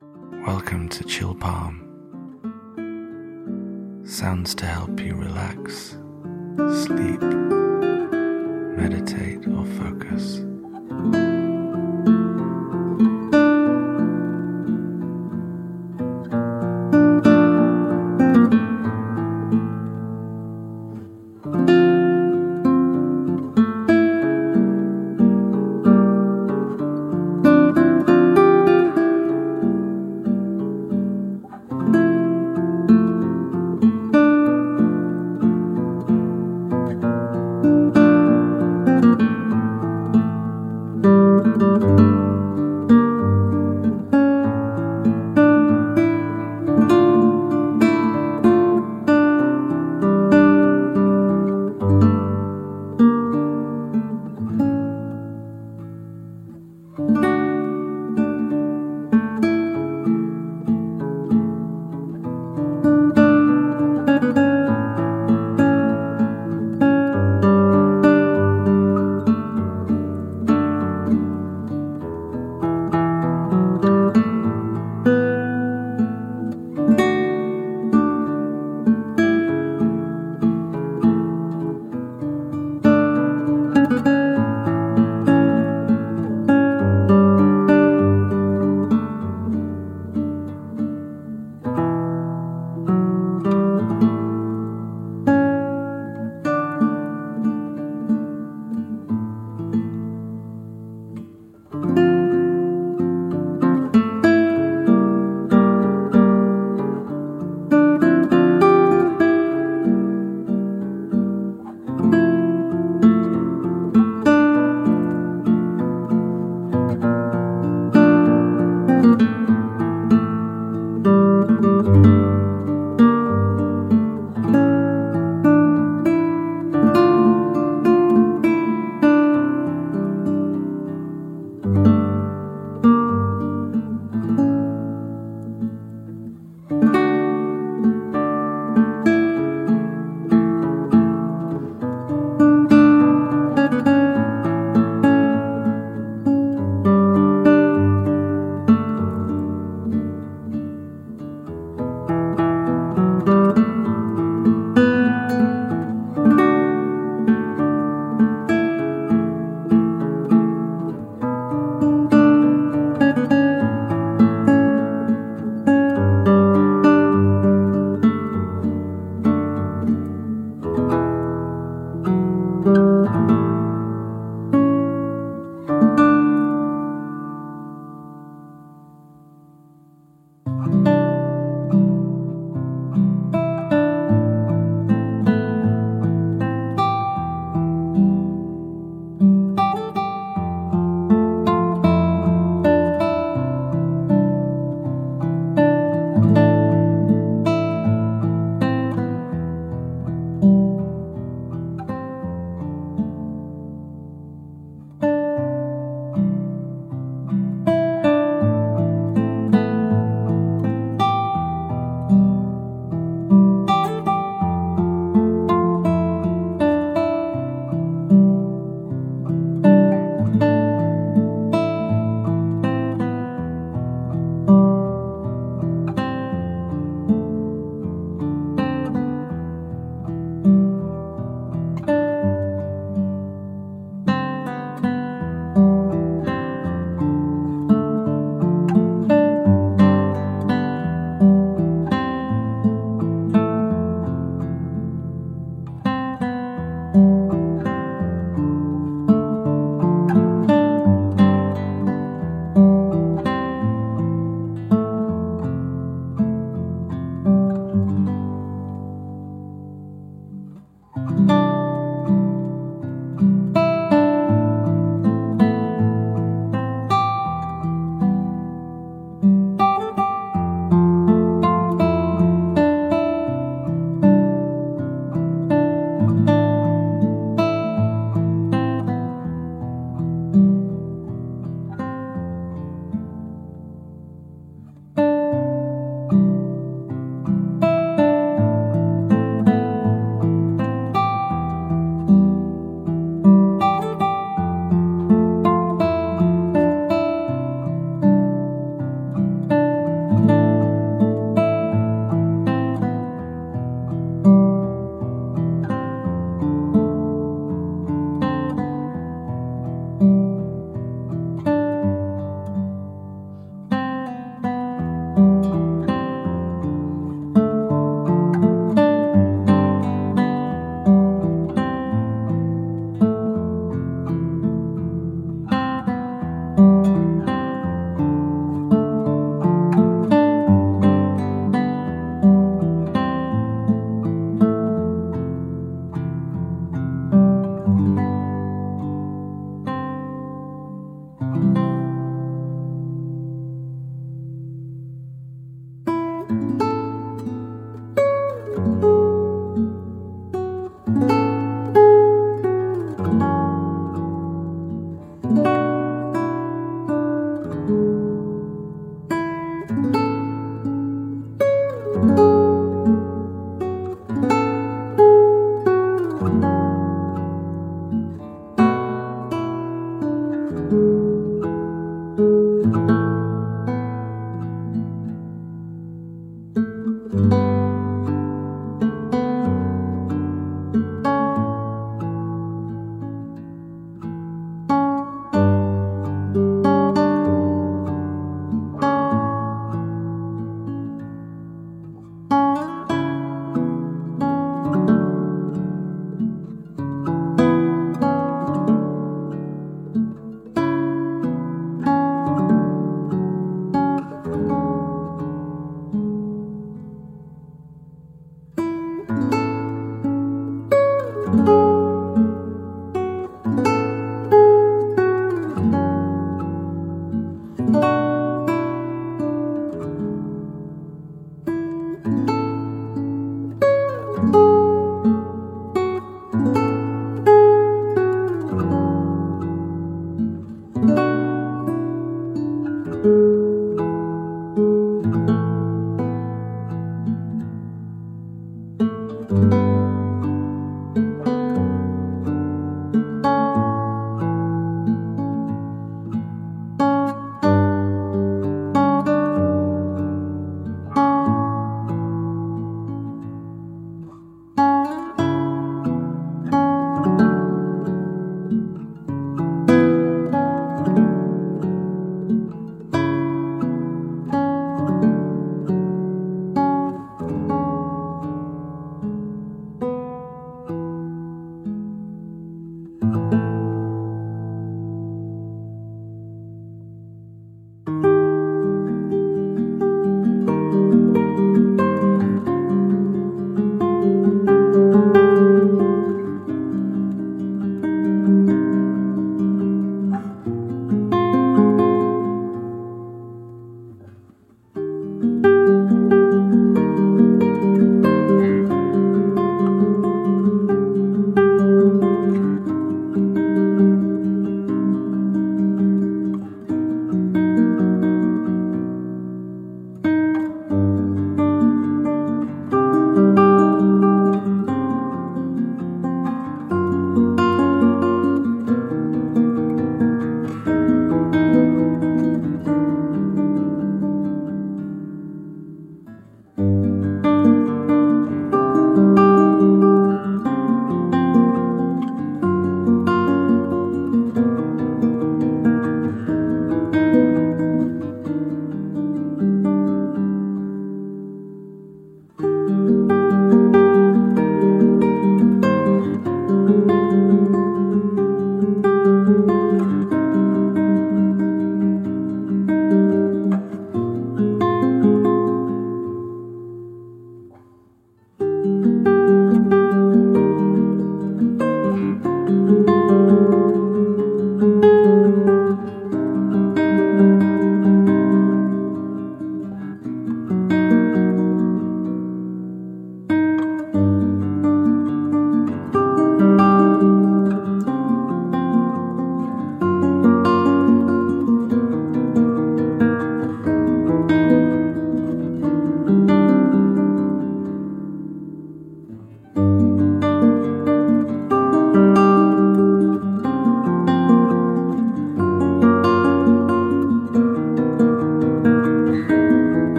Welcome to Chill Palm. Sounds to help you relax, sleep, meditate, or focus.